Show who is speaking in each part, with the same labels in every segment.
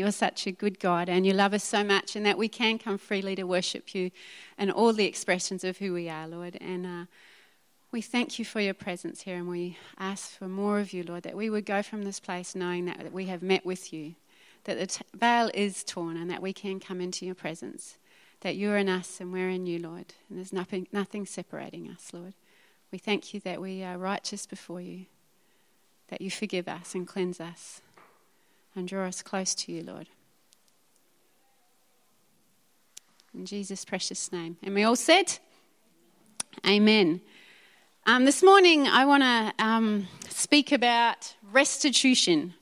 Speaker 1: You're such a good God and you love us so much, and that we can come freely to worship you and all the expressions of who we are, Lord. And uh, we thank you for your presence here, and we ask for more of you, Lord, that we would go from this place knowing that, that we have met with you, that the t- veil is torn, and that we can come into your presence, that you're in us and we're in you, Lord, and there's nothing, nothing separating us, Lord. We thank you that we are righteous before you, that you forgive us and cleanse us and draw us close to you, Lord. In Jesus' precious name. And we all said, Amen. Um, this morning, I want to um, speak about restitution.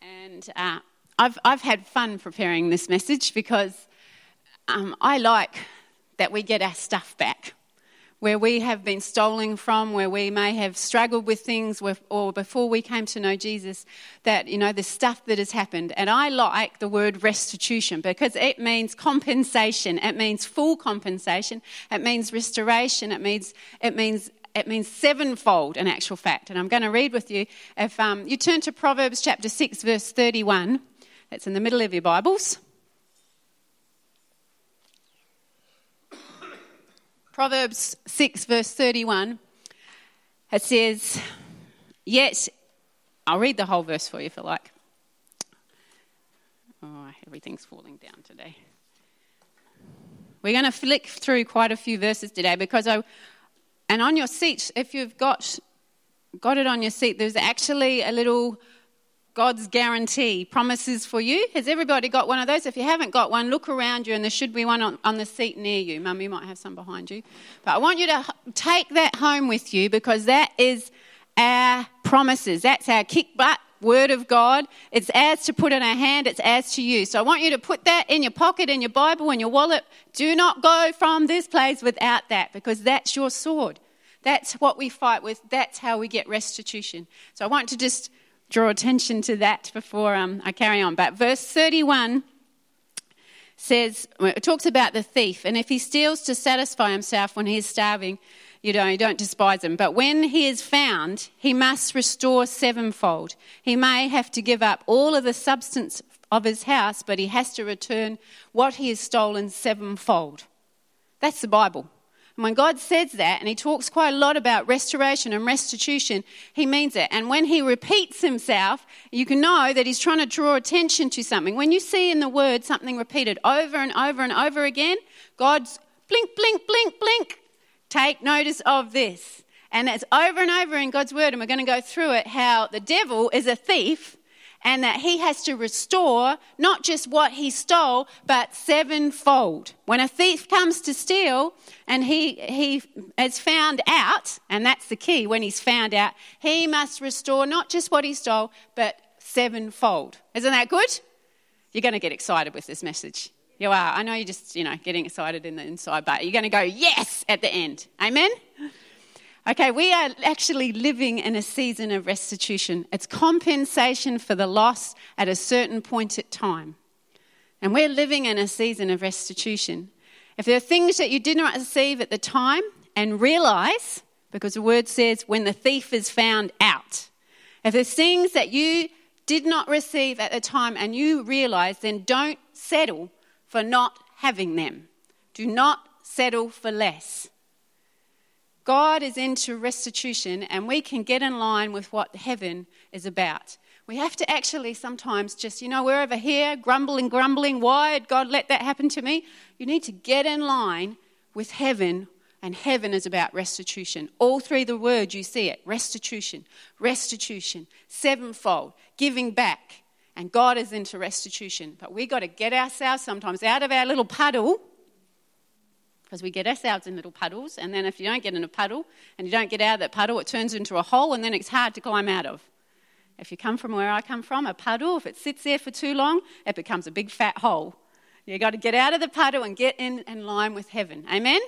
Speaker 1: And uh, I've, I've had fun preparing this message because um, I like that we get our stuff back where we have been stolen from, where we may have struggled with things, or before we came to know Jesus, that, you know, the stuff that has happened. And I like the word restitution because it means compensation. It means full compensation. It means restoration. It means, it means it means sevenfold in actual fact. And I'm going to read with you. If um, you turn to Proverbs chapter 6, verse 31, that's in the middle of your Bibles. Proverbs 6, verse 31, it says, Yet, I'll read the whole verse for you if you like. Oh, everything's falling down today. We're going to flick through quite a few verses today because I, and on your seat, if you've got, got it on your seat, there's actually a little God's guarantee promises for you. Has everybody got one of those? If you haven't got one, look around you and there should be one on, on the seat near you. Mummy might have some behind you. But I want you to take that home with you because that is our promises. That's our kick butt word of God. It's ours to put in our hand, it's ours to use. So I want you to put that in your pocket, in your Bible, in your wallet. Do not go from this place without that because that's your sword. That's what we fight with. That's how we get restitution. So I want to just draw attention to that before um, I carry on. But verse 31 says, it talks about the thief, and if he steals to satisfy himself when he is starving, you know, you don't despise him. But when he is found, he must restore sevenfold. He may have to give up all of the substance of his house, but he has to return what he has stolen sevenfold. That's the Bible. And when God says that, and He talks quite a lot about restoration and restitution, He means it. And when He repeats Himself, you can know that He's trying to draw attention to something. When you see in the Word something repeated over and over and over again, God's blink, blink, blink, blink. Take notice of this. And it's over and over in God's Word, and we're going to go through it how the devil is a thief and that he has to restore not just what he stole, but sevenfold. When a thief comes to steal and he, he is found out, and that's the key, when he's found out, he must restore not just what he stole, but sevenfold. Isn't that good? You're going to get excited with this message. You are. I know you're just, you know, getting excited in the inside, but you're going to go, yes, at the end. Amen? Okay, we are actually living in a season of restitution. It's compensation for the loss at a certain point at time. And we're living in a season of restitution. If there are things that you did not receive at the time and realize, because the word says, when the thief is found out, if there's things that you did not receive at the time and you realize, then don't settle for not having them. Do not settle for less. God is into restitution, and we can get in line with what heaven is about. We have to actually sometimes just, you know, we're over here grumbling, grumbling. Why did God let that happen to me? You need to get in line with heaven, and heaven is about restitution. All three the words you see it restitution, restitution, sevenfold, giving back. And God is into restitution. But we've got to get ourselves sometimes out of our little puddle because we get ourselves in little puddles, and then if you don't get in a puddle and you don't get out of that puddle, it turns into a hole, and then it's hard to climb out of. If you come from where I come from, a puddle, if it sits there for too long, it becomes a big fat hole. You've got to get out of the puddle and get in, in line with heaven. Amen?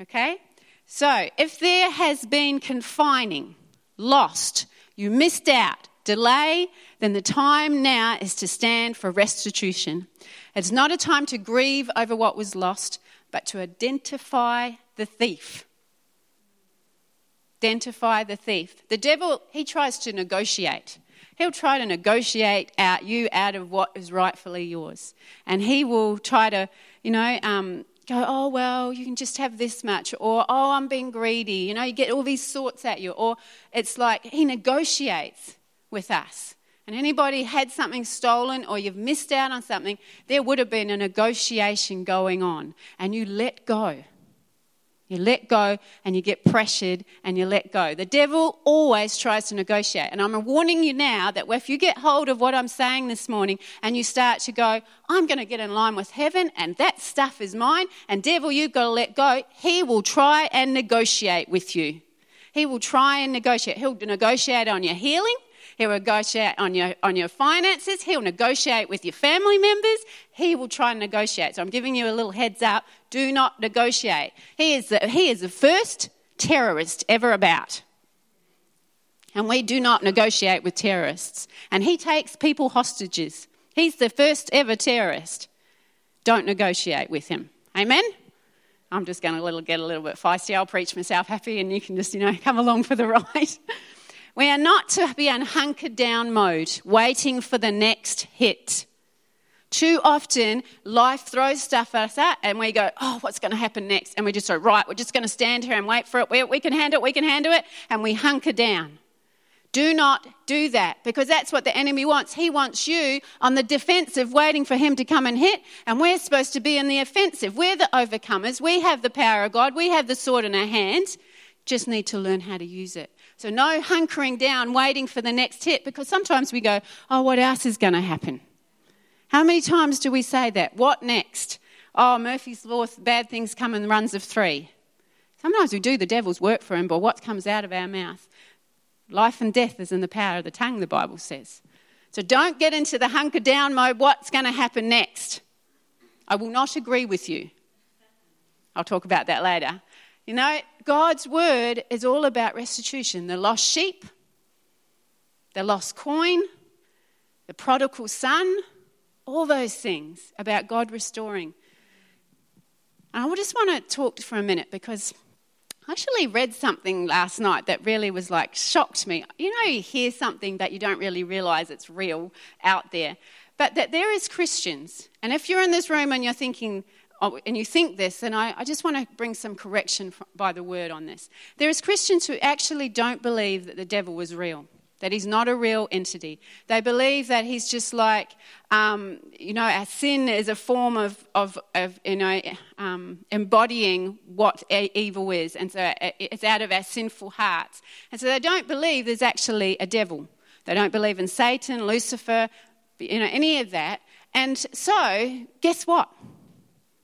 Speaker 1: Okay? So, if there has been confining, lost, you missed out, delay, then the time now is to stand for restitution. It's not a time to grieve over what was lost, but to identify the thief. Identify the thief. The devil, he tries to negotiate. He'll try to negotiate out you out of what is rightfully yours. And he will try to, you know, um, go, oh, well, you can just have this much, or oh, I'm being greedy. You know, you get all these sorts at you, or it's like he negotiates with us. And anybody had something stolen or you've missed out on something, there would have been a negotiation going on, and you let go. You let go and you get pressured and you let go. The devil always tries to negotiate. And I'm warning you now that if you get hold of what I'm saying this morning and you start to go, I'm going to get in line with heaven and that stuff is mine, and devil, you've got to let go, he will try and negotiate with you. He will try and negotiate. He'll negotiate on your healing. He'll negotiate on your, on your finances. He'll negotiate with your family members. He will try and negotiate. So I'm giving you a little heads up. Do not negotiate. He is the, he is the first terrorist ever about. And we do not negotiate with terrorists. And he takes people hostages. He's the first ever terrorist. Don't negotiate with him. Amen? I'm just going to get a little bit feisty. I'll preach myself happy and you can just, you know, come along for the ride. We are not to be in hunkered down mode, waiting for the next hit. Too often, life throws stuff at us and we go, oh, what's going to happen next? And we just go, right, we're just going to stand here and wait for it. We, we can handle it, we can handle it. And we hunker down. Do not do that because that's what the enemy wants. He wants you on the defensive, waiting for him to come and hit. And we're supposed to be in the offensive. We're the overcomers. We have the power of God. We have the sword in our hands. Just need to learn how to use it. So, no hunkering down, waiting for the next hit, because sometimes we go, oh, what else is going to happen? How many times do we say that? What next? Oh, Murphy's Law, bad things come in runs of three. Sometimes we do the devil's work for him, but what comes out of our mouth? Life and death is in the power of the tongue, the Bible says. So don't get into the hunker down mode. What's going to happen next? I will not agree with you. I'll talk about that later. You know, God's word is all about restitution the lost sheep, the lost coin, the prodigal son, all those things about God restoring. And I just want to talk for a minute because I actually read something last night that really was like shocked me. You know, you hear something that you don't really realize it's real out there. But that there is Christians, and if you're in this room and you're thinking, and you think this, and I, I just want to bring some correction by the word on this. There is Christians who actually don't believe that the devil was real, that he's not a real entity. They believe that he's just like, um, you know, our sin is a form of, of, of you know, um, embodying what evil is, and so uh, it's out of our sinful hearts. And so they don't believe there's actually a devil. They don't believe in Satan, Lucifer, you know, any of that. And so, guess what?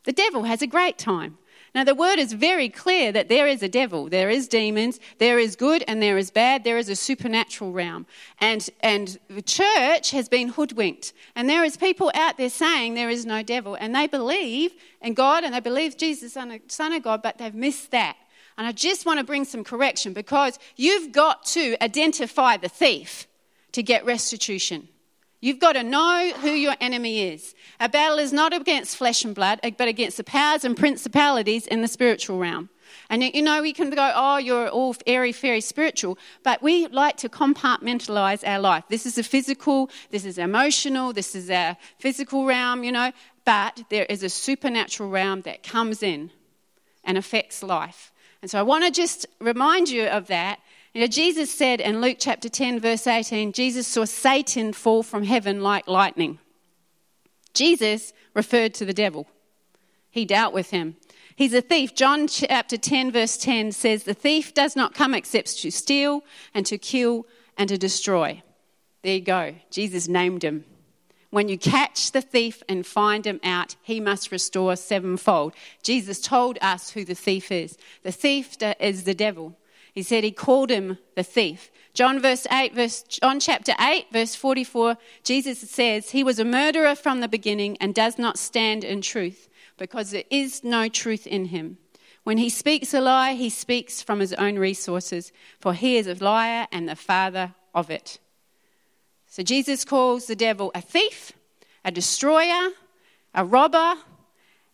Speaker 1: The devil has a great time. Now, the word is very clear that there is a devil, there is demons, there is good and there is bad, there is a supernatural realm. And, and the church has been hoodwinked. And there is people out there saying there is no devil. And they believe in God and they believe Jesus the Son of God, but they've missed that. And I just want to bring some correction because you've got to identify the thief to get restitution. You've got to know who your enemy is. Our battle is not against flesh and blood, eh, but against the powers and principalities in the spiritual realm. And you know, we can go, oh, you're all airy, fairy spiritual, but we like to compartmentalize our life. This is a physical, this is emotional, this is our physical realm, you know, but there is a supernatural realm that comes in and affects life. And so I want to just remind you of that you know, Jesus said in Luke chapter 10, verse 18, Jesus saw Satan fall from heaven like lightning. Jesus referred to the devil, he dealt with him. He's a thief. John chapter 10, verse 10 says, The thief does not come except to steal and to kill and to destroy. There you go. Jesus named him. When you catch the thief and find him out, he must restore sevenfold. Jesus told us who the thief is. The thief is the devil. He said he called him the thief. John verse 8 verse John chapter 8 verse 44 Jesus says he was a murderer from the beginning and does not stand in truth because there is no truth in him. When he speaks a lie he speaks from his own resources for he is a liar and the father of it. So Jesus calls the devil a thief, a destroyer, a robber,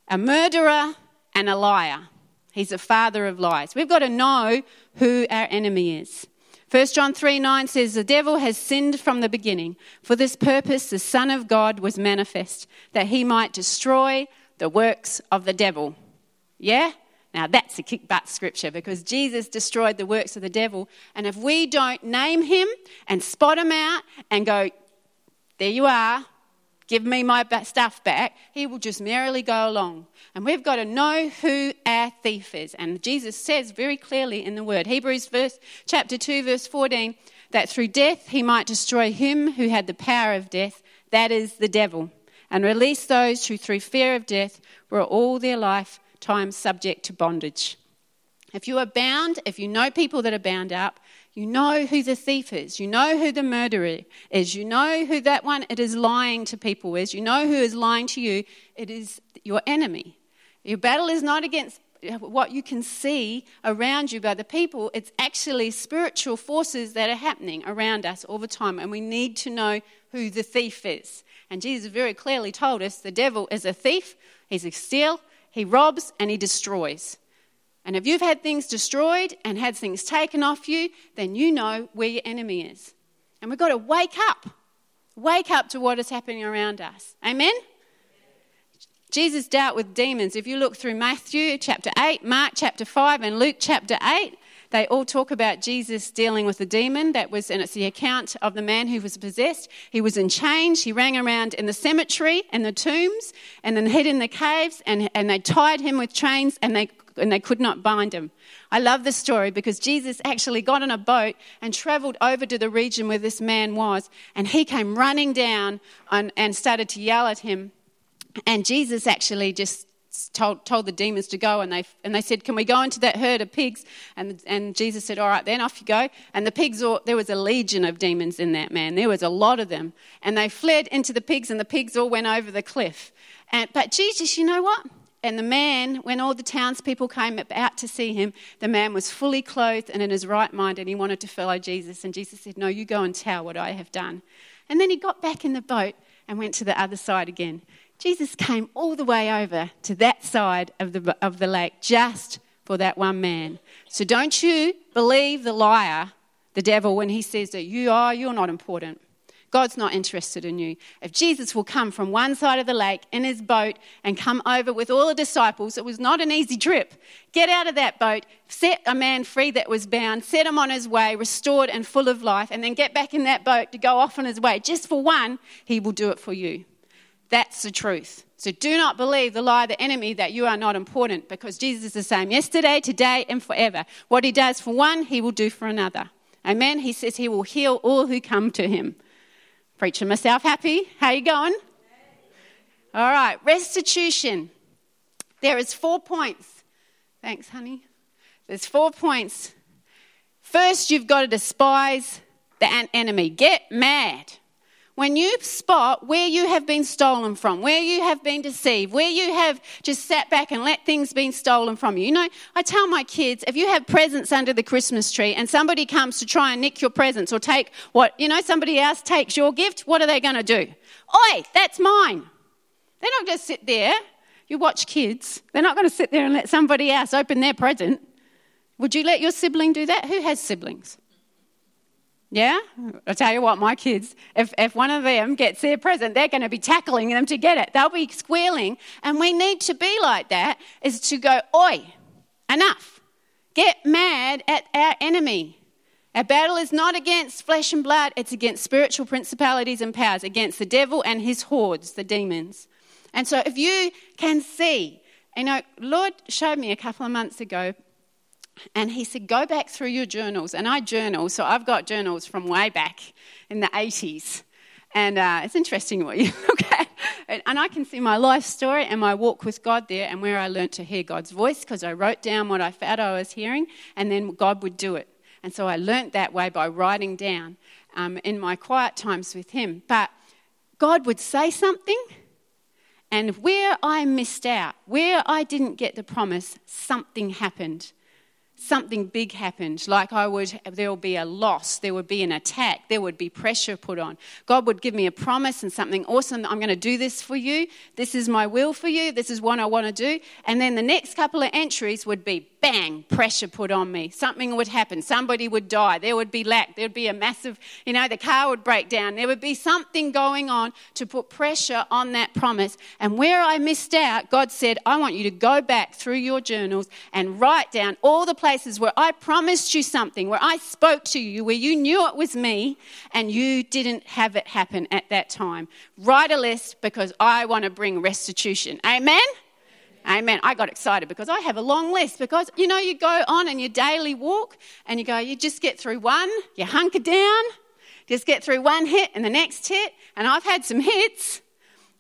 Speaker 1: a murderer and a liar. He's a father of lies. We've got to know who our enemy is. 1 John 3 9 says, The devil has sinned from the beginning. For this purpose, the Son of God was manifest, that he might destroy the works of the devil. Yeah? Now that's a kick butt scripture because Jesus destroyed the works of the devil. And if we don't name him and spot him out and go, there you are, give me my stuff back, he will just merrily go along. And we've got to know who our thief is. And Jesus says very clearly in the word, Hebrews verse, chapter 2, verse 14, that through death he might destroy him who had the power of death, that is the devil, and release those who through fear of death were all their lifetime subject to bondage. If you are bound, if you know people that are bound up, you know who the thief is. You know who the murderer is. You know who that one it is lying to people is. You know who is lying to you. It is your enemy. Your battle is not against what you can see around you by the people. It's actually spiritual forces that are happening around us all the time. And we need to know who the thief is. And Jesus very clearly told us the devil is a thief, he's a steal, he robs and he destroys. And if you've had things destroyed and had things taken off you, then you know where your enemy is. And we've got to wake up. Wake up to what is happening around us. Amen? Jesus dealt with demons. If you look through Matthew chapter 8, Mark chapter 5, and Luke chapter 8, they all talk about Jesus dealing with a demon. That was, and it's the account of the man who was possessed. He was in chains. He rang around in the cemetery and the tombs and then hid in the caves and, and they tied him with chains and they, and they could not bind him. I love this story because Jesus actually got on a boat and traveled over to the region where this man was and he came running down and, and started to yell at him. And Jesus actually just told, told the demons to go, and they, and they said, Can we go into that herd of pigs? And, and Jesus said, All right, then off you go. And the pigs, all, there was a legion of demons in that man. There was a lot of them. And they fled into the pigs, and the pigs all went over the cliff. And, but Jesus, you know what? And the man, when all the townspeople came out to see him, the man was fully clothed and in his right mind, and he wanted to follow Jesus. And Jesus said, No, you go and tell what I have done. And then he got back in the boat and went to the other side again. Jesus came all the way over to that side of the, of the lake just for that one man. So don't you believe the liar, the devil, when he says that you are, you're not important. God's not interested in you. If Jesus will come from one side of the lake in his boat and come over with all the disciples, it was not an easy trip. Get out of that boat, set a man free that was bound, set him on his way, restored and full of life, and then get back in that boat to go off on his way. Just for one, he will do it for you. That's the truth. So do not believe the lie of the enemy that you are not important because Jesus is the same yesterday, today, and forever. What he does for one, he will do for another. Amen. He says he will heal all who come to him. Preaching myself happy. How you going? All right, restitution. There is four points. Thanks, honey. There's four points. First, you've got to despise the enemy. Get mad. When you spot where you have been stolen from, where you have been deceived, where you have just sat back and let things be stolen from you. You know, I tell my kids if you have presents under the Christmas tree and somebody comes to try and nick your presents or take what, you know, somebody else takes your gift, what are they going to do? Oi, that's mine. They're not going to sit there. You watch kids, they're not going to sit there and let somebody else open their present. Would you let your sibling do that? Who has siblings? Yeah? I'll tell you what, my kids, if, if one of them gets their present, they're going to be tackling them to get it. They'll be squealing. And we need to be like that, is to go, oi, enough. Get mad at our enemy. Our battle is not against flesh and blood, it's against spiritual principalities and powers, against the devil and his hordes, the demons. And so if you can see, you know, Lord showed me a couple of months ago and he said, Go back through your journals. And I journal, so I've got journals from way back in the 80s. And uh, it's interesting what you look at. And I can see my life story and my walk with God there and where I learnt to hear God's voice because I wrote down what I felt I was hearing and then God would do it. And so I learnt that way by writing down um, in my quiet times with Him. But God would say something, and where I missed out, where I didn't get the promise, something happened something big happened, like I would, there will be a loss, there would be an attack, there would be pressure put on. God would give me a promise and something awesome. I'm going to do this for you. This is my will for you. This is what I want to do. And then the next couple of entries would be bang, pressure put on me. Something would happen. Somebody would die. There would be lack. There would be a massive, you know, the car would break down. There would be something going on to put pressure on that promise. And where I missed out, God said, I want you to go back through your journals and write down all the places where I promised you something, where I spoke to you, where you knew it was me and you didn't have it happen at that time. Write a list because I want to bring restitution. Amen? Amen. I got excited because I have a long list. Because, you know, you go on in your daily walk and you go, you just get through one, you hunker down, just get through one hit and the next hit. And I've had some hits.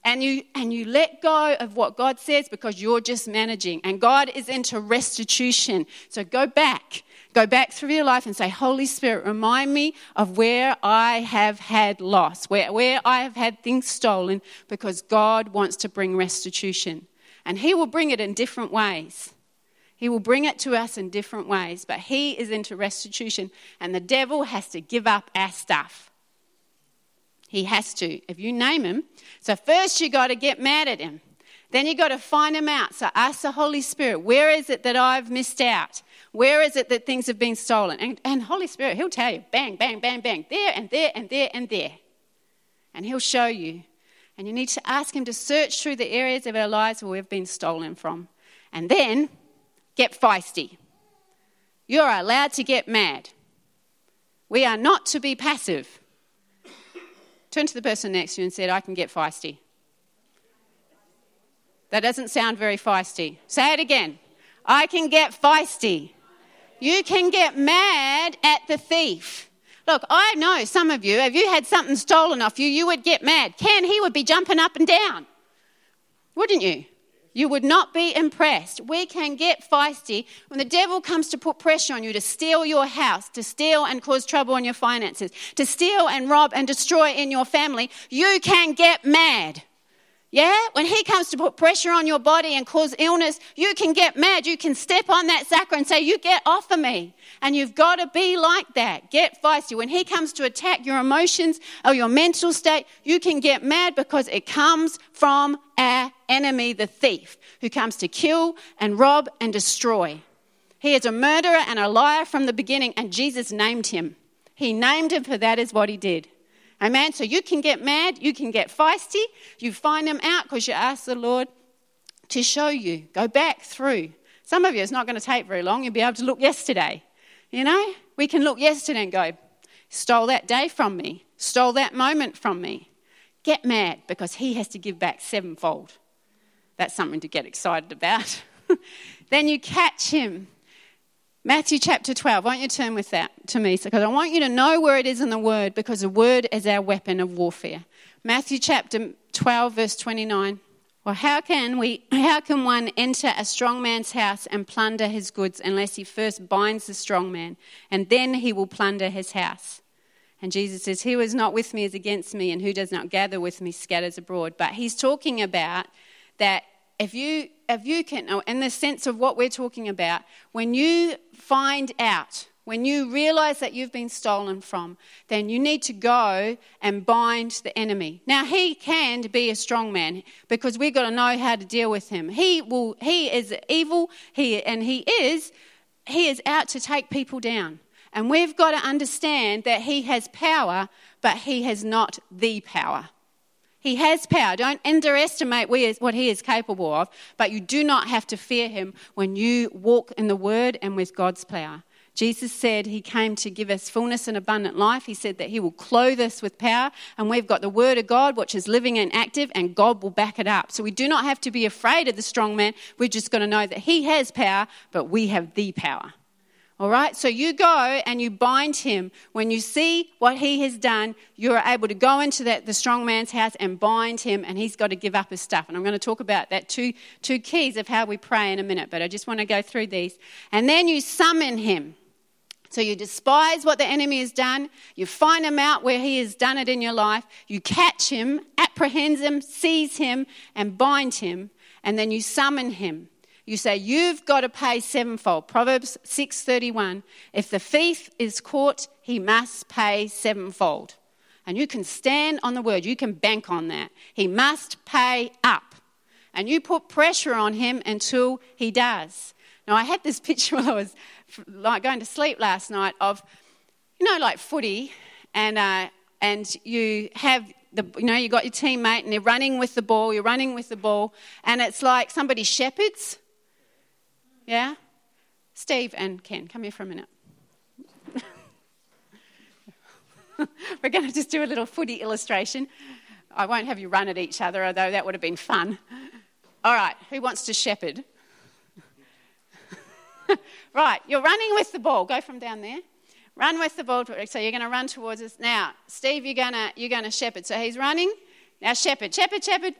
Speaker 1: And you, and you let go of what God says because you're just managing. And God is into restitution. So go back. Go back through your life and say, Holy Spirit, remind me of where I have had loss, where, where I have had things stolen, because God wants to bring restitution. And He will bring it in different ways. He will bring it to us in different ways, but He is into restitution, and the devil has to give up our stuff. He has to. If you name him, so first you got to get mad at him. Then you got to find him out. So ask the Holy Spirit, where is it that I've missed out? Where is it that things have been stolen? And, and Holy Spirit, He'll tell you, bang, bang, bang, bang, there and there and there and there. And He'll show you. And you need to ask Him to search through the areas of our lives where we've been stolen from. And then get feisty. You're allowed to get mad. We are not to be passive. Turn to the person next to you and said, I can get feisty. That doesn't sound very feisty. Say it again. I can get feisty. You can get mad at the thief. Look, I know some of you, if you had something stolen off you, you would get mad. Ken, he would be jumping up and down. Wouldn't you? You would not be impressed. We can get feisty when the devil comes to put pressure on you to steal your house, to steal and cause trouble on your finances, to steal and rob and destroy in your family. You can get mad. Yeah? When he comes to put pressure on your body and cause illness, you can get mad. You can step on that sacre and say, You get off of me. And you've got to be like that. Get feisty. When he comes to attack your emotions or your mental state, you can get mad because it comes from our enemy, the thief, who comes to kill and rob and destroy. He is a murderer and a liar from the beginning, and Jesus named him. He named him for that is what he did. Amen. So you can get mad, you can get feisty, you find them out because you ask the Lord to show you. Go back through. Some of you, it's not going to take very long. You'll be able to look yesterday. You know, we can look yesterday and go, stole that day from me, stole that moment from me. Get mad because he has to give back sevenfold. That's something to get excited about. then you catch him Matthew chapter 12. Why don't you turn with that to me? Because I want you to know where it is in the word because the word is our weapon of warfare. Matthew chapter 12, verse 29. Well, how can we how can one enter a strong man's house and plunder his goods unless he first binds the strong man, and then he will plunder his house? And Jesus says, He Who is not with me is against me, and who does not gather with me scatters abroad. But he's talking about that if you if you can oh, in the sense of what we're talking about when you find out when you realize that you've been stolen from then you need to go and bind the enemy. Now he can be a strong man because we've got to know how to deal with him. He will he is evil. He and he is he is out to take people down. And we've got to understand that he has power but he has not the power he has power. Don't underestimate what he is capable of, but you do not have to fear him when you walk in the word and with God's power. Jesus said he came to give us fullness and abundant life. He said that he will clothe us with power, and we've got the word of God, which is living and active, and God will back it up. So we do not have to be afraid of the strong man. We're just going to know that he has power, but we have the power. All right, so you go and you bind him. When you see what he has done, you're able to go into that, the strong man's house and bind him, and he's got to give up his stuff. And I'm going to talk about that two, two keys of how we pray in a minute, but I just want to go through these. And then you summon him. So you despise what the enemy has done, you find him out where he has done it in your life, you catch him, apprehend him, seize him, and bind him, and then you summon him. You say you've got to pay sevenfold. Proverbs 6:31. If the thief is caught, he must pay sevenfold. And you can stand on the word, you can bank on that. He must pay up. And you put pressure on him until he does. Now, I had this picture while I was like going to sleep last night of, you know, like footy, and, uh, and you have the, you know, you got your teammate and they're running with the ball, you're running with the ball, and it's like somebody shepherds. Yeah? Steve and Ken, come here for a minute. We're going to just do a little footy illustration. I won't have you run at each other, although that would have been fun. All right, who wants to shepherd? right, you're running with the ball. Go from down there. Run with the ball. So you're going to run towards us. Now, Steve, you're going to, you're going to shepherd. So he's running. Now, shepherd, shepherd, shepherd.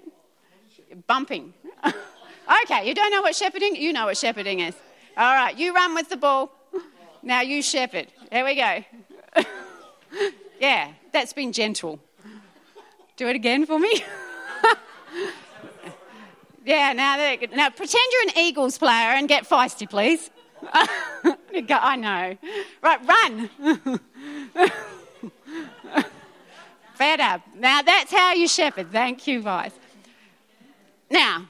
Speaker 1: Bumping. okay, you don't know what shepherding? You know what shepherding is. All right, you run with the ball. Now you shepherd. There we go. yeah, that's been gentle. Do it again for me. yeah, now, now pretend you're an Eagles player and get feisty, please. I know. Right, run. Better. Now that's how you shepherd. Thank you, guys. Now,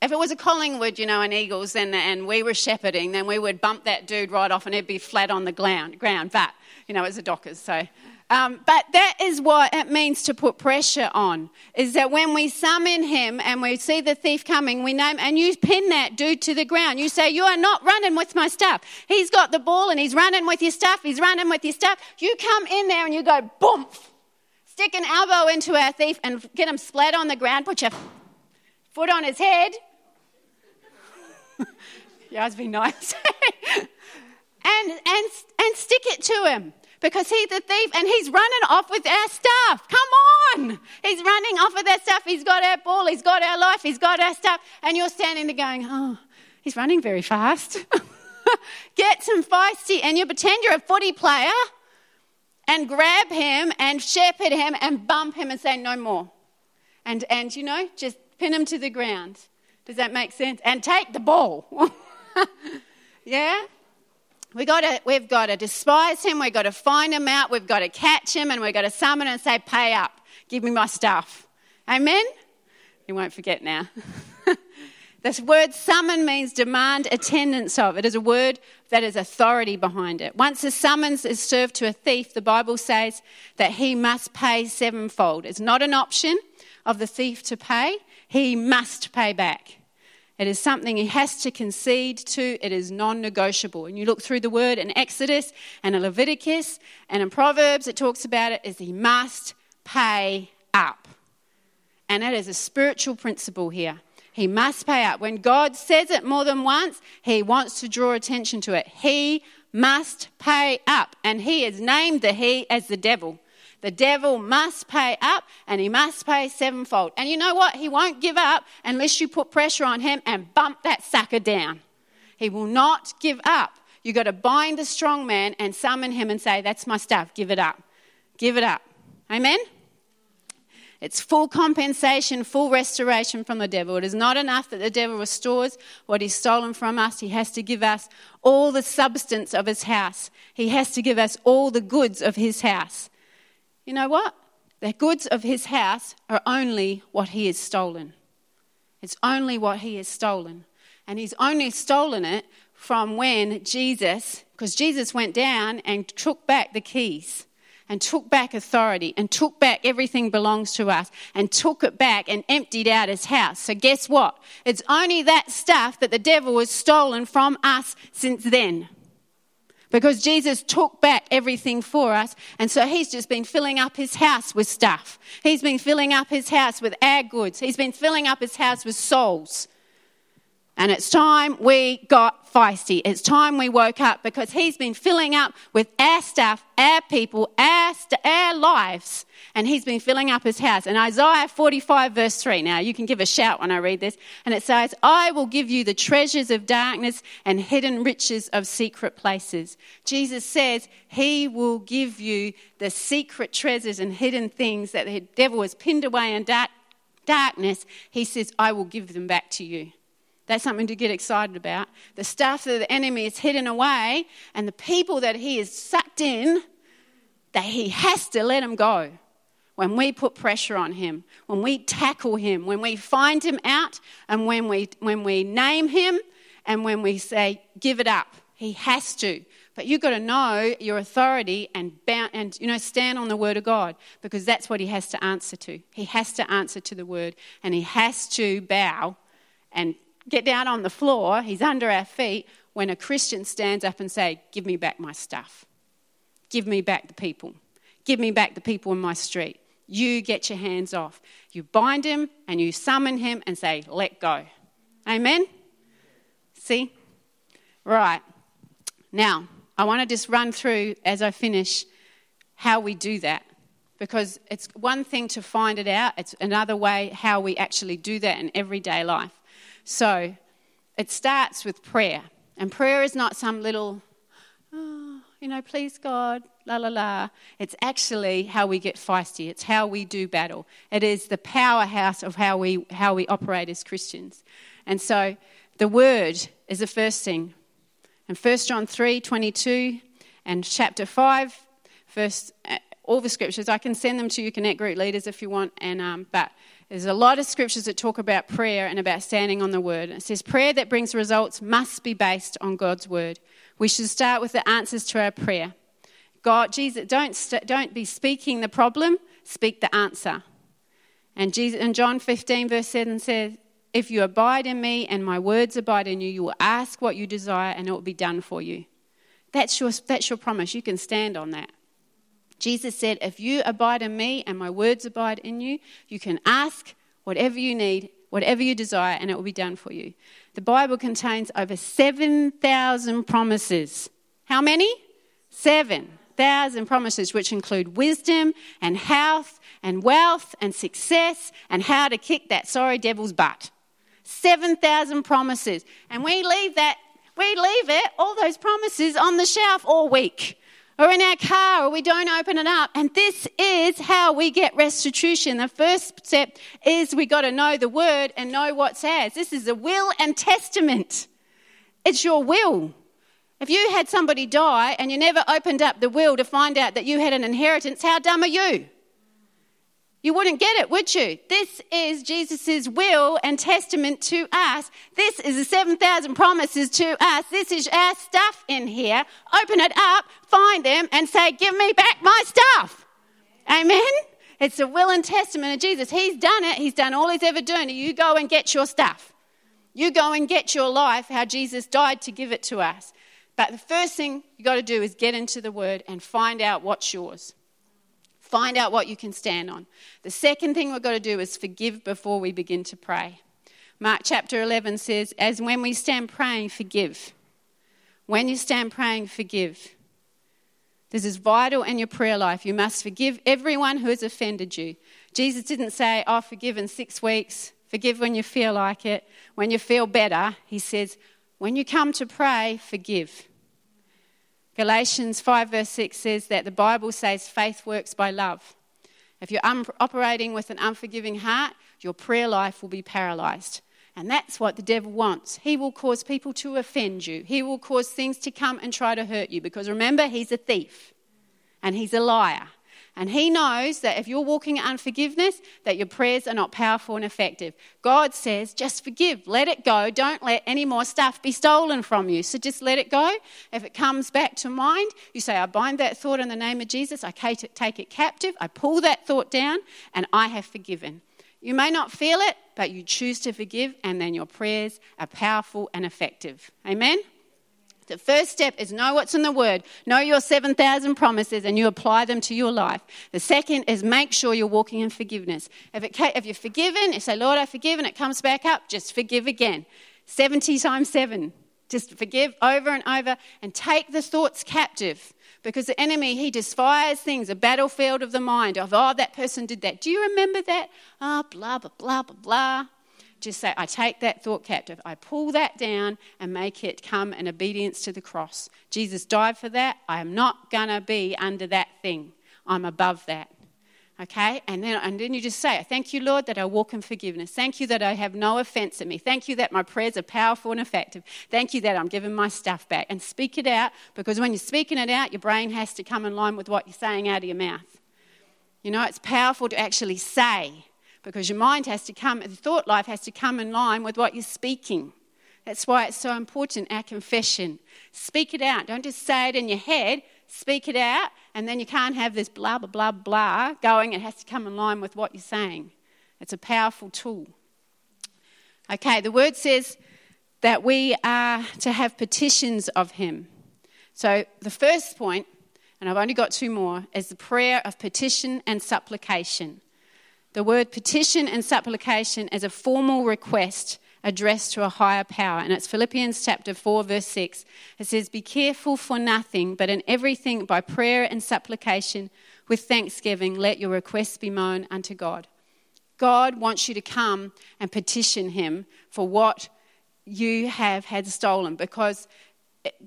Speaker 1: if it was a Collingwood, you know, an Eagles, and, and we were shepherding, then we would bump that dude right off and he'd be flat on the ground. ground. But, you know, it's a Dockers, so um, but that is what it means to put pressure on. Is that when we summon him and we see the thief coming, we name and you pin that dude to the ground. You say, "You are not running with my stuff." He's got the ball and he's running with your stuff. He's running with your stuff. You come in there and you go, boom, stick an elbow into our thief and get him splat on the ground. Put your foot on his head. yeah, it's been nice. and and and stick it to him because he's a thief and he's running off with our stuff. Come on. He's running off with our stuff. He's got our ball, he's got our life, he's got our stuff. And you're standing there going, oh, he's running very fast. Get some feisty and you pretend you're a footy player and grab him and shepherd him and bump him and say, no more. And, and you know, just pin him to the ground. Does that make sense? And take the ball. yeah? We got to, we've got to despise him, we've got to find him out, we've got to catch him, and we've got to summon and say, Pay up, give me my stuff. Amen? You won't forget now. this word summon means demand attendance of. It is a word that has authority behind it. Once a summons is served to a thief, the Bible says that he must pay sevenfold. It's not an option of the thief to pay, he must pay back. It is something he has to concede to. It is non negotiable. And you look through the word in Exodus and in Leviticus and in Proverbs, it talks about it as he must pay up. And it is a spiritual principle here. He must pay up. When God says it more than once, he wants to draw attention to it. He must pay up. And he has named the he as the devil. The devil must pay up and he must pay sevenfold. And you know what? He won't give up unless you put pressure on him and bump that sucker down. He will not give up. You've got to bind the strong man and summon him and say, That's my stuff. Give it up. Give it up. Amen? It's full compensation, full restoration from the devil. It is not enough that the devil restores what he's stolen from us. He has to give us all the substance of his house. He has to give us all the goods of his house you know what? The goods of his house are only what he has stolen. It's only what he has stolen. And he's only stolen it from when Jesus, because Jesus went down and took back the keys and took back authority and took back everything belongs to us and took it back and emptied out his house. So guess what? It's only that stuff that the devil has stolen from us since then because Jesus took back everything for us. And so he's just been filling up his house with stuff. He's been filling up his house with our goods. He's been filling up his house with souls. And it's time we got feisty. It's time we woke up because he's been filling up with our stuff, our people, our, st- our lives. And he's been filling up his house. And Isaiah 45, verse 3. Now, you can give a shout when I read this. And it says, I will give you the treasures of darkness and hidden riches of secret places. Jesus says he will give you the secret treasures and hidden things that the devil has pinned away in dark- darkness. He says, I will give them back to you. That's something to get excited about. The stuff that the enemy is hidden away and the people that he is sucked in, that he has to let them go. When we put pressure on him, when we tackle him, when we find him out, and when we, when we name him, and when we say, give it up, he has to. But you've got to know your authority and, and you know, stand on the word of God because that's what he has to answer to. He has to answer to the word and he has to bow and get down on the floor. He's under our feet when a Christian stands up and say, "Give me back my stuff. Give me back the people. Give me back the people in my street." You get your hands off. You bind him and you summon him and say, "Let go." Amen. See? Right. Now, I want to just run through as I finish how we do that because it's one thing to find it out, it's another way how we actually do that in everyday life. So it starts with prayer, and prayer is not some little, oh, you know, please God, la la la. It's actually how we get feisty, it's how we do battle. It is the powerhouse of how we, how we operate as Christians. And so the word is the first thing and 1 John 3 22 and chapter 5, verse, uh, all the scriptures. I can send them to you, Connect Group leaders, if you want. And, um, but there's a lot of scriptures that talk about prayer and about standing on the word. It says, Prayer that brings results must be based on God's word. We should start with the answers to our prayer. God, Jesus, don't, st- don't be speaking the problem, speak the answer. And Jesus, in John 15, verse 7 says, if you abide in me and my words abide in you, you will ask what you desire and it will be done for you. That's your, that's your promise. You can stand on that. Jesus said, If you abide in me and my words abide in you, you can ask whatever you need, whatever you desire, and it will be done for you. The Bible contains over 7,000 promises. How many? Seven thousand promises, which include wisdom and health and wealth and success and how to kick that sorry devil's butt. 7,000 promises. And we leave that, we leave it, all those promises on the shelf all week or in our car or we don't open it up. And this is how we get restitution. The first step is we got to know the word and know what's ours. This is a will and testament. It's your will. If you had somebody die and you never opened up the will to find out that you had an inheritance, how dumb are you? You wouldn't get it, would you? This is Jesus' will and testament to us. This is the 7,000 promises to us. This is our stuff in here. Open it up, find them, and say, Give me back my stuff. Amen? It's the will and testament of Jesus. He's done it, He's done all He's ever done. You go and get your stuff. You go and get your life, how Jesus died to give it to us. But the first thing you've got to do is get into the Word and find out what's yours. Find out what you can stand on. The second thing we've got to do is forgive before we begin to pray. Mark chapter 11 says, As when we stand praying, forgive. When you stand praying, forgive. This is vital in your prayer life. You must forgive everyone who has offended you. Jesus didn't say, Oh, forgive in six weeks, forgive when you feel like it, when you feel better. He says, When you come to pray, forgive. Galatians 5, verse 6 says that the Bible says faith works by love. If you're un- operating with an unforgiving heart, your prayer life will be paralyzed. And that's what the devil wants. He will cause people to offend you, he will cause things to come and try to hurt you. Because remember, he's a thief and he's a liar. And he knows that if you're walking in unforgiveness, that your prayers are not powerful and effective. God says, just forgive, let it go. Don't let any more stuff be stolen from you. So just let it go. If it comes back to mind, you say, I bind that thought in the name of Jesus. I take it captive. I pull that thought down, and I have forgiven. You may not feel it, but you choose to forgive, and then your prayers are powerful and effective. Amen? The first step is know what's in the Word, know your 7,000 promises, and you apply them to your life. The second is make sure you're walking in forgiveness. If, it, if you're forgiven, you say, Lord, I forgive, and it comes back up, just forgive again. 70 times 7. Just forgive over and over and take the thoughts captive. Because the enemy, he fires things, a battlefield of the mind of, oh, that person did that. Do you remember that? Ah, oh, blah, blah, blah, blah, blah just say, I take that thought captive. I pull that down and make it come in obedience to the cross. Jesus died for that. I am not going to be under that thing. I'm above that. Okay? And then, and then you just say, Thank you, Lord, that I walk in forgiveness. Thank you that I have no offense in me. Thank you that my prayers are powerful and effective. Thank you that I'm giving my stuff back. And speak it out because when you're speaking it out, your brain has to come in line with what you're saying out of your mouth. You know, it's powerful to actually say because your mind has to come, the thought life has to come in line with what you're speaking. That's why it's so important, our confession. Speak it out. Don't just say it in your head speak it out, and then you can't have this blah, blah, blah, blah going. It has to come in line with what you're saying. It's a powerful tool. Okay, the word says that we are to have petitions of Him. So the first point, and I've only got two more, is the prayer of petition and supplication. The word petition and supplication is a formal request addressed to a higher power. And it's Philippians chapter 4, verse 6. It says, Be careful for nothing, but in everything by prayer and supplication with thanksgiving, let your requests be known unto God. God wants you to come and petition Him for what you have had stolen because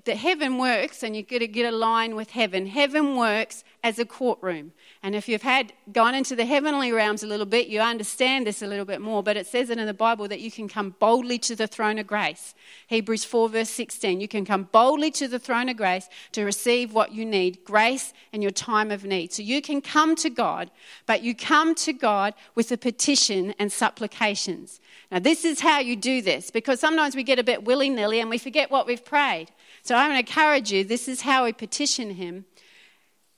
Speaker 1: the heaven works and you've got to get a line with heaven. Heaven works as a courtroom. And if you've had gone into the heavenly realms a little bit, you understand this a little bit more. But it says it in the Bible that you can come boldly to the throne of grace. Hebrews 4, verse 16. You can come boldly to the throne of grace to receive what you need grace in your time of need. So you can come to God, but you come to God with a petition and supplications. Now, this is how you do this because sometimes we get a bit willy nilly and we forget what we've prayed. So I'm going to encourage you this is how we petition Him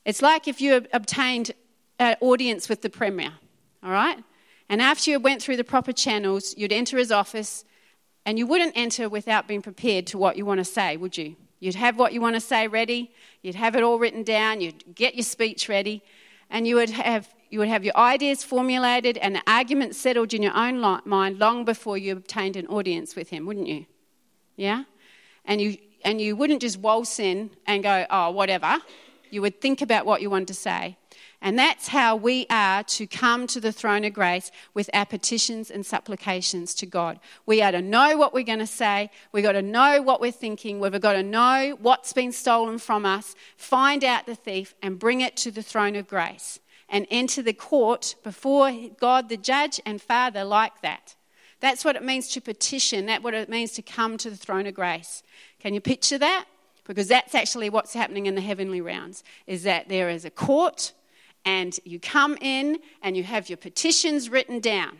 Speaker 1: it's like if you obtained an audience with the Premier, all right? And after you went through the proper channels, you'd enter his office, and you wouldn't enter without being prepared to what you want to say, would you? You'd have what you want to say ready, you'd have it all written down, you'd get your speech ready, and you would have, you would have your ideas formulated and the arguments settled in your own mind long before you obtained an audience with him, wouldn't you? Yeah? And you, and you wouldn't just waltz in and go, oh, whatever. You would think about what you want to say. And that's how we are to come to the throne of grace with our petitions and supplications to God. We are to know what we're going to say. We've got to know what we're thinking. We've got to know what's been stolen from us, find out the thief, and bring it to the throne of grace and enter the court before God, the judge and Father, like that. That's what it means to petition. That's what it means to come to the throne of grace. Can you picture that? Because that's actually what's happening in the heavenly realms is that there is a court and you come in and you have your petitions written down.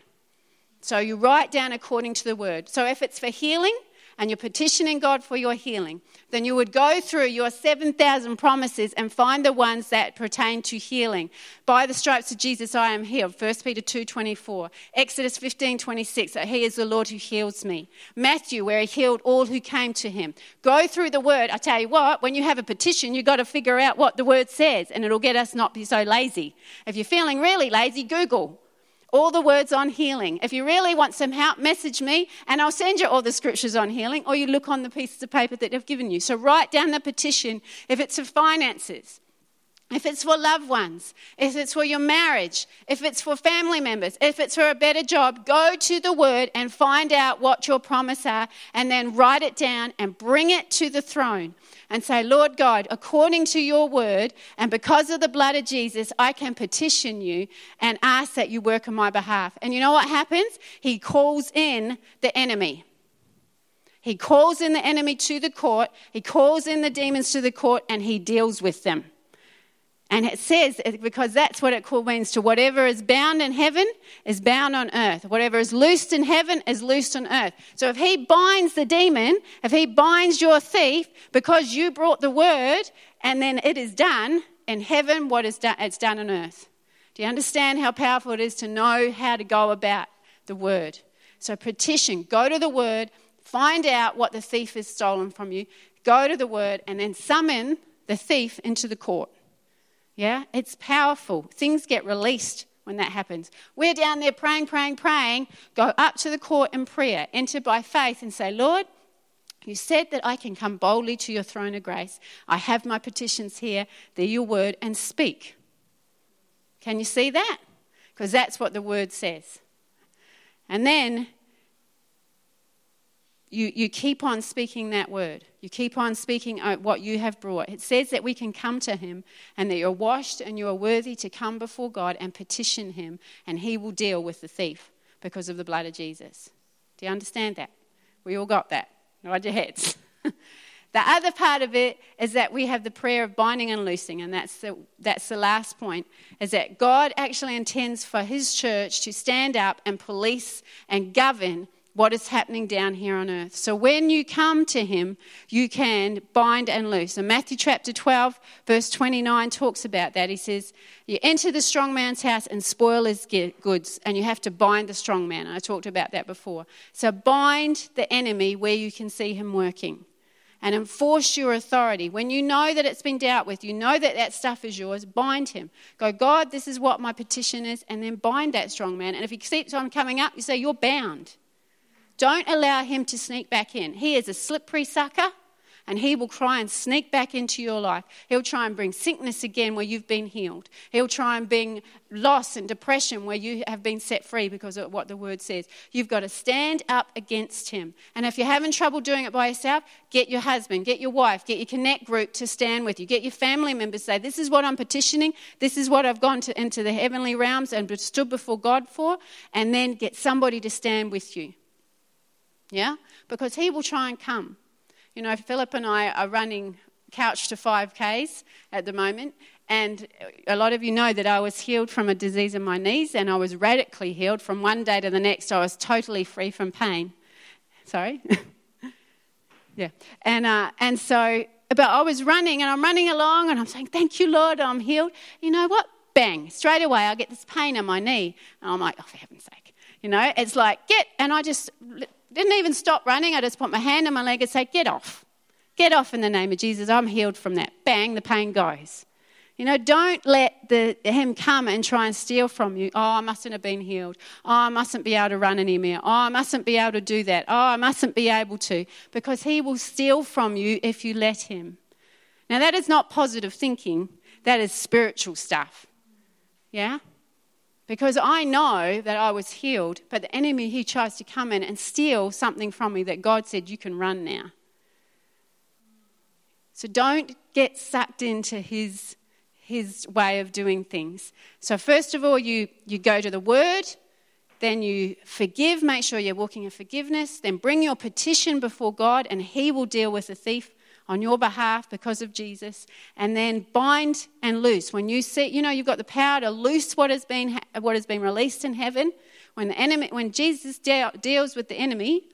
Speaker 1: So you write down according to the word. So if it's for healing and you're petitioning God for your healing, then you would go through your 7,000 promises and find the ones that pertain to healing. By the stripes of Jesus, I am healed. 1 Peter 2.24. Exodus 15.26, that he is the Lord who heals me. Matthew, where he healed all who came to him. Go through the word. I tell you what, when you have a petition, you've got to figure out what the word says, and it'll get us not be so lazy. If you're feeling really lazy, Google all the words on healing. If you really want some help, message me and I'll send you all the scriptures on healing, or you look on the pieces of paper that I've given you. So write down the petition if it's for finances. If it's for loved ones, if it's for your marriage, if it's for family members, if it's for a better job, go to the word and find out what your promise are and then write it down and bring it to the throne and say, Lord God, according to your word and because of the blood of Jesus, I can petition you and ask that you work on my behalf. And you know what happens? He calls in the enemy. He calls in the enemy to the court, he calls in the demons to the court, and he deals with them. And it says, because that's what it means to whatever is bound in heaven is bound on earth. Whatever is loosed in heaven is loosed on earth. So if he binds the demon, if he binds your thief because you brought the word and then it is done in heaven, what is done, it's done on earth. Do you understand how powerful it is to know how to go about the word? So petition, go to the word, find out what the thief has stolen from you, go to the word, and then summon the thief into the court. Yeah, it's powerful. Things get released when that happens. We're down there praying, praying, praying. Go up to the court in prayer, enter by faith, and say, Lord, you said that I can come boldly to your throne of grace. I have my petitions here. They're your word, and speak. Can you see that? Because that's what the word says. And then you, you keep on speaking that word. You keep on speaking uh, what you have brought. It says that we can come to him and that you're washed and you are worthy to come before God and petition him, and he will deal with the thief because of the blood of Jesus. Do you understand that? We all got that. Nod your heads. The other part of it is that we have the prayer of binding and loosing, and that's the, that's the last point, is that God actually intends for His church to stand up and police and govern what is happening down here on earth. So when you come to Him, you can bind and loose. And Matthew chapter 12, verse 29 talks about that. He says, You enter the strong man's house and spoil his goods, and you have to bind the strong man. I talked about that before. So bind the enemy where you can see him working and enforce your authority. When you know that it's been dealt with, you know that that stuff is yours, bind him. Go, God, this is what my petition is, and then bind that strong man. And if he keeps on coming up, you say, You're bound. Don't allow him to sneak back in. He is a slippery sucker and he will try and sneak back into your life. He'll try and bring sickness again where you've been healed. He'll try and bring loss and depression where you have been set free because of what the word says. You've got to stand up against him. And if you're having trouble doing it by yourself, get your husband, get your wife, get your connect group to stand with you. Get your family members say, This is what I'm petitioning. This is what I've gone to, into the heavenly realms and stood before God for. And then get somebody to stand with you. Yeah? Because he will try and come. You know, Philip and I are running couch to 5Ks at the moment. And a lot of you know that I was healed from a disease in my knees and I was radically healed. From one day to the next, I was totally free from pain. Sorry? yeah. And, uh, and so, but I was running and I'm running along and I'm saying, Thank you, Lord, I'm healed. You know what? Bang, straight away, I get this pain in my knee. And I'm like, Oh, for heaven's sake. You know, it's like, get, and I just didn't even stop running. I just put my hand on my leg and say, Get off. Get off in the name of Jesus. I'm healed from that. Bang, the pain goes. You know, don't let the, him come and try and steal from you. Oh, I mustn't have been healed. Oh, I mustn't be able to run anymore. Oh, I mustn't be able to do that. Oh, I mustn't be able to. Because he will steal from you if you let him. Now, that is not positive thinking, that is spiritual stuff. Yeah? Because I know that I was healed, but the enemy, he tries to come in and steal something from me that God said, You can run now. So don't get sucked into his, his way of doing things. So, first of all, you, you go to the word, then you forgive, make sure you're walking in forgiveness, then bring your petition before God, and he will deal with the thief on your behalf because of Jesus, and then bind and loose. When you see, you know, you've got the power to loose what has been what has been released in heaven. When the enemy, when Jesus de- deals with the enemy,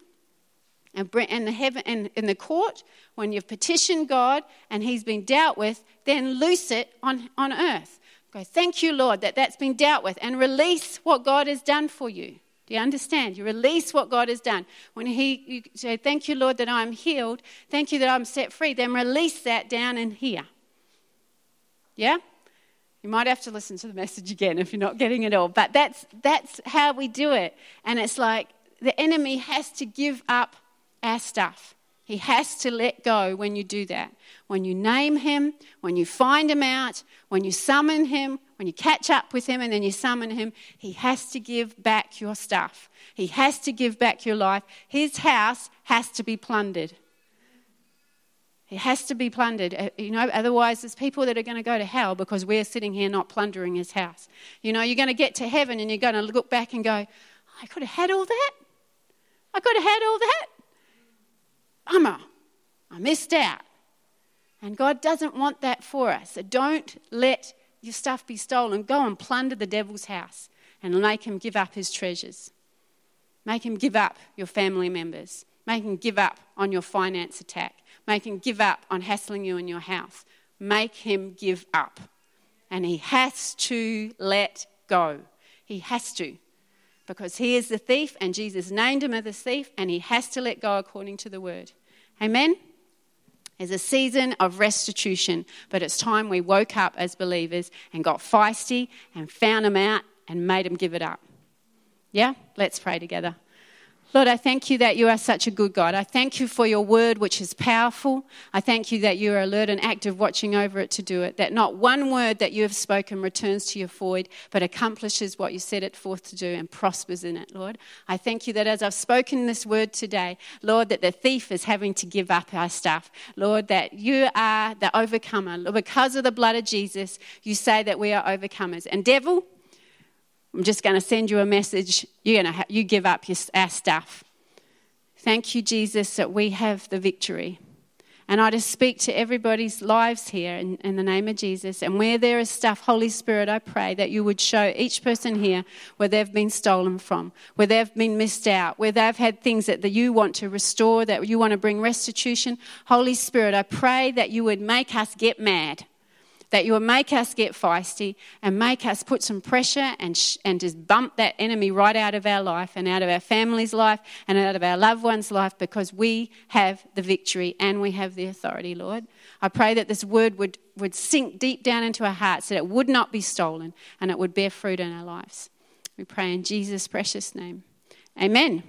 Speaker 1: and in the heaven and in the court, when you've petitioned God and He's been dealt with, then loose it on on earth. Go, thank you, Lord, that that's been dealt with, and release what God has done for you. Do you understand? You release what God has done. When He you say, Thank you, Lord, that I'm healed. Thank you that I'm set free. Then release that down in here. Yeah? You might have to listen to the message again if you're not getting it all. But that's that's how we do it. And it's like the enemy has to give up our stuff. He has to let go when you do that. When you name him, when you find him out, when you summon him, when you catch up with him and then you summon him, he has to give back your stuff. He has to give back your life. His house has to be plundered. It has to be plundered. Uh, you know, otherwise, there's people that are going to go to hell because we're sitting here not plundering his house. You know, you're going to get to heaven and you're going to look back and go, I could have had all that. I could have had all that bummer, I missed out. And God doesn't want that for us. So don't let your stuff be stolen. Go and plunder the devil's house and make him give up his treasures. Make him give up your family members. Make him give up on your finance attack. Make him give up on hassling you in your house. Make him give up. And he has to let go. He has to. Because he is the thief, and Jesus named him as thief, and he has to let go according to the word. Amen? It's a season of restitution, but it's time we woke up as believers and got feisty and found them out and made them give it up. Yeah? Let's pray together. Lord, I thank you that you are such a good God. I thank you for your word, which is powerful. I thank you that you are alert and active, watching over it to do it. That not one word that you have spoken returns to your void, but accomplishes what you set it forth to do and prospers in it, Lord. I thank you that as I've spoken this word today, Lord, that the thief is having to give up our stuff. Lord, that you are the overcomer. Because of the blood of Jesus, you say that we are overcomers. And devil, I'm just going to send you a message. You're going to ha- you give up your, our stuff. Thank you, Jesus, that we have the victory. And I just speak to everybody's lives here in, in, the name of Jesus. And where there is stuff, Holy Spirit, I pray that you would show each person here where they've been stolen from, where they've been missed out, where they've had things that you want to restore, that you want to bring restitution. Holy Spirit, I pray that you would make us get mad that you will make us get feisty and make us put some pressure and, sh- and just bump that enemy right out of our life and out of our family's life and out of our loved one's life because we have the victory and we have the authority, Lord. I pray that this word would, would sink deep down into our hearts, that it would not be stolen and it would bear fruit in our lives. We pray in Jesus' precious name. Amen.